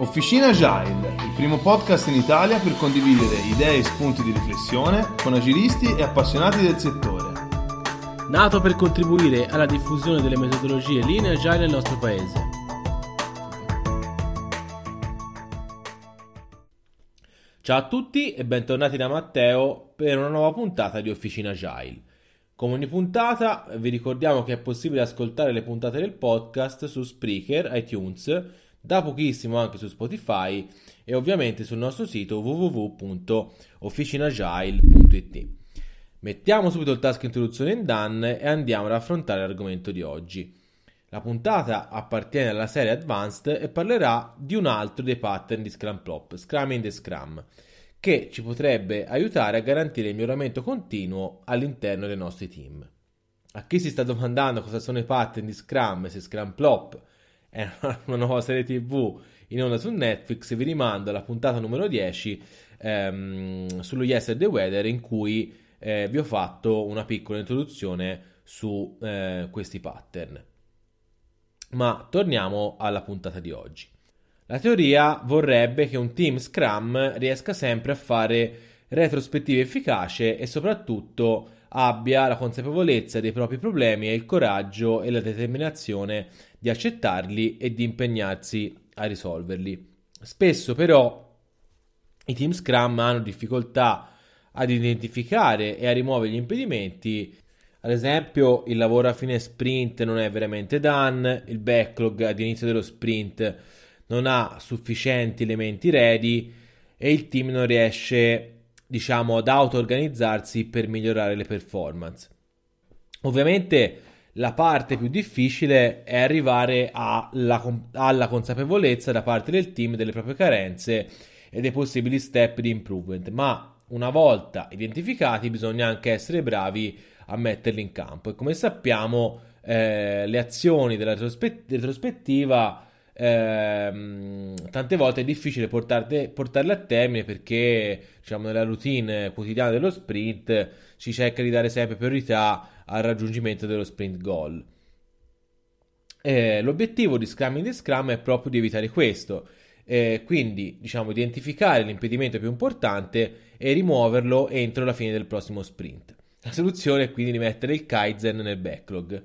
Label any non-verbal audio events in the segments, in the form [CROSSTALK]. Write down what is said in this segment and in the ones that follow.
Officina Agile, il primo podcast in Italia per condividere idee e spunti di riflessione con agilisti e appassionati del settore. nato per contribuire alla diffusione delle metodologie linee agile nel nostro paese. Ciao a tutti e bentornati da Matteo per una nuova puntata di Officina Agile. Come ogni puntata vi ricordiamo che è possibile ascoltare le puntate del podcast su Spreaker, iTunes, da pochissimo anche su Spotify e ovviamente sul nostro sito www.officinagile.it. Mettiamo subito il task introduzione in done e andiamo ad affrontare l'argomento di oggi. La puntata appartiene alla serie Advanced e parlerà di un altro dei pattern di Scrum Plop, Scrum in the Scrum, che ci potrebbe aiutare a garantire il miglioramento continuo all'interno dei nostri team. A chi si sta domandando cosa sono i pattern di Scrum se Scrum Plop è [LAUGHS] una nuova serie TV in onda su Netflix, vi rimando alla puntata numero 10 ehm, sullo Yesterday Weather in cui eh, vi ho fatto una piccola introduzione su eh, questi pattern. Ma torniamo alla puntata di oggi. La teoria vorrebbe che un team Scrum riesca sempre a fare retrospettive efficaci e soprattutto abbia la consapevolezza dei propri problemi e il coraggio e la determinazione di accettarli e di impegnarsi a risolverli. Spesso però i team Scrum hanno difficoltà ad identificare e a rimuovere gli impedimenti. Ad esempio, il lavoro a fine sprint non è veramente done, il backlog ad inizio dello sprint non ha sufficienti elementi ready e il team non riesce, diciamo, ad auto-organizzarsi per migliorare le performance. Ovviamente la parte più difficile è arrivare alla, alla consapevolezza da parte del team delle proprie carenze e dei possibili step di improvement, ma una volta identificati bisogna anche essere bravi a metterli in campo e come sappiamo eh, le azioni della retrospettiva eh, tante volte è difficile portarle, portarle a termine perché diciamo, nella routine quotidiana dello sprint si cerca di dare sempre priorità al raggiungimento dello sprint goal. Eh, l'obiettivo di Scrum in the Scrum è proprio di evitare questo eh, quindi, diciamo, identificare l'impedimento più importante e rimuoverlo entro la fine del prossimo sprint. La soluzione è quindi di mettere il Kaizen nel backlog,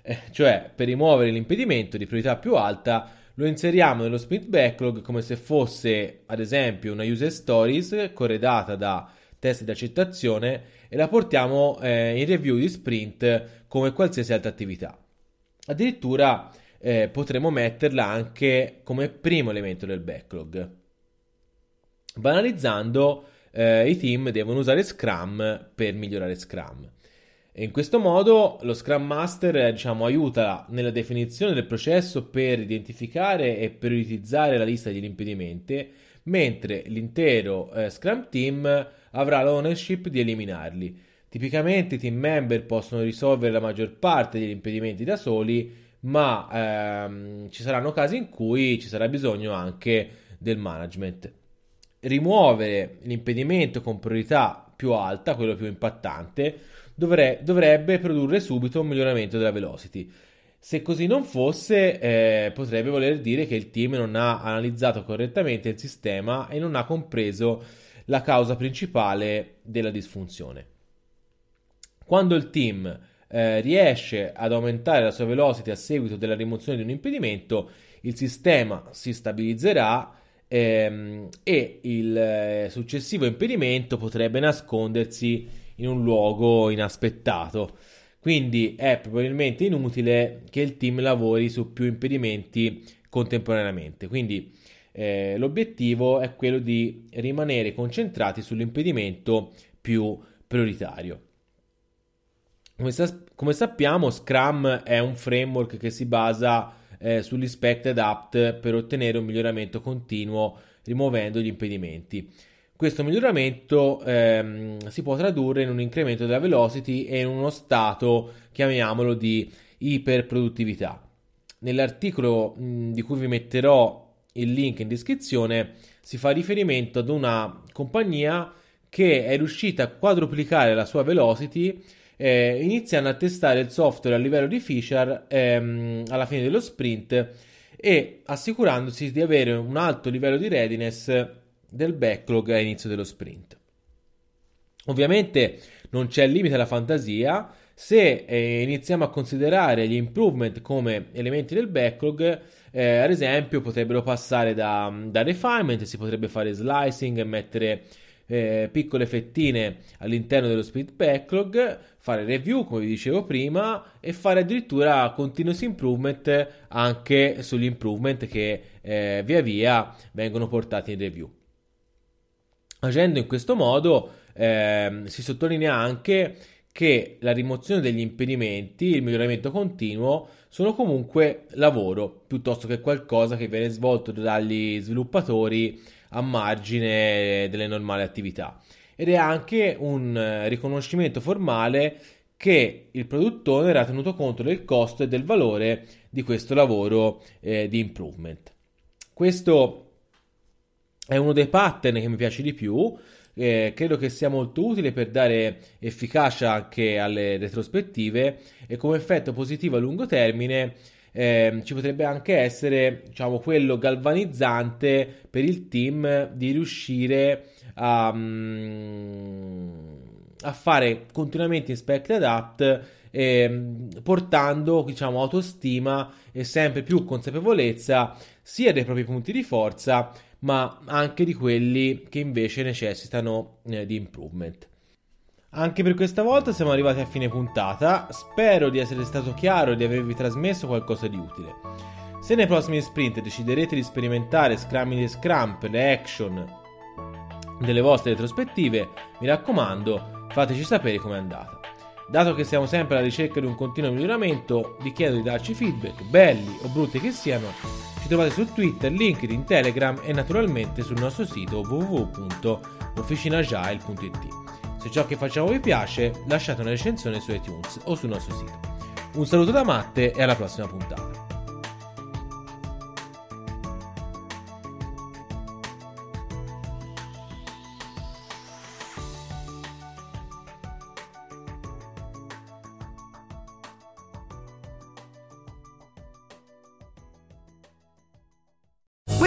eh, cioè per rimuovere l'impedimento di priorità più alta lo inseriamo nello sprint backlog come se fosse, ad esempio, una user stories corredata da test di accettazione e la portiamo eh, in review di sprint come qualsiasi altra attività. Addirittura eh, potremo metterla anche come primo elemento del backlog. Banalizzando, eh, i team devono usare Scrum per migliorare Scrum. E in questo modo lo Scrum Master diciamo, aiuta nella definizione del processo per identificare e prioritizzare la lista degli impedimenti, mentre l'intero eh, Scrum Team avrà l'ownership di eliminarli. Tipicamente i team member possono risolvere la maggior parte degli impedimenti da soli, ma ehm, ci saranno casi in cui ci sarà bisogno anche del management. Rimuovere l'impedimento con priorità più alta, quello più impattante, dovre- dovrebbe produrre subito un miglioramento della velocity. Se così non fosse, eh, potrebbe voler dire che il team non ha analizzato correttamente il sistema e non ha compreso la causa principale della disfunzione. Quando il team eh, riesce ad aumentare la sua velocity a seguito della rimozione di un impedimento, il sistema si stabilizzerà ehm, e il eh, successivo impedimento potrebbe nascondersi in un luogo inaspettato. Quindi è probabilmente inutile che il team lavori su più impedimenti contemporaneamente. Quindi eh, l'obiettivo è quello di rimanere concentrati sull'impedimento più prioritario. Come, sa- come, sappiamo, Scrum è un framework che si basa eh, sull'Inspect Adapt per ottenere un miglioramento continuo rimuovendo gli impedimenti. Questo miglioramento ehm, si può tradurre in un incremento della velocity e in uno stato, chiamiamolo, di iperproduttività. Nell'articolo mh, di cui vi metterò il link in descrizione si fa riferimento ad una compagnia che è riuscita a quadruplicare la sua velocity eh, iniziando a testare il software a livello di feature ehm, alla fine dello sprint e assicurandosi di avere un alto livello di readiness del backlog all'inizio dello sprint. Ovviamente non c'è limite alla fantasia, se eh, iniziamo a considerare gli improvement come elementi del backlog, eh, ad esempio potrebbero passare da, da refinement, si potrebbe fare slicing e mettere eh, piccole fettine all'interno dello split backlog, fare review come vi dicevo prima e fare addirittura continuous improvement anche sugli improvement che eh, via via vengono portati in review. Agendo in questo modo eh, si sottolinea anche che la rimozione degli impedimenti, il miglioramento continuo sono comunque lavoro piuttosto che qualcosa che viene svolto dagli sviluppatori a margine delle normali attività. Ed è anche un riconoscimento formale che il produttore era tenuto conto del costo e del valore di questo lavoro eh, di improvement. Questo è uno dei pattern che mi piace di più. Eh, credo che sia molto utile per dare efficacia anche alle retrospettive e come effetto positivo a lungo termine eh, ci potrebbe anche essere diciamo, quello galvanizzante per il team di riuscire a, um, a fare continuamente inspect e adapt eh, portando diciamo, autostima e sempre più consapevolezza sia dei propri punti di forza ma anche di quelli che invece necessitano eh, di improvement. Anche per questa volta siamo arrivati a fine puntata, spero di essere stato chiaro e di avervi trasmesso qualcosa di utile. Se nei prossimi sprint deciderete di sperimentare Scrumming e Scrum per le action delle vostre retrospettive, mi raccomando, fateci sapere com'è andata. Dato che siamo sempre alla ricerca di un continuo miglioramento, vi chiedo di darci feedback, belli o brutti che siano. Ci trovate su Twitter, LinkedIn, Telegram e naturalmente sul nostro sito www.officinagile.it. Se ciò che facciamo vi piace, lasciate una recensione su iTunes o sul nostro sito. Un saluto da Matte e alla prossima puntata.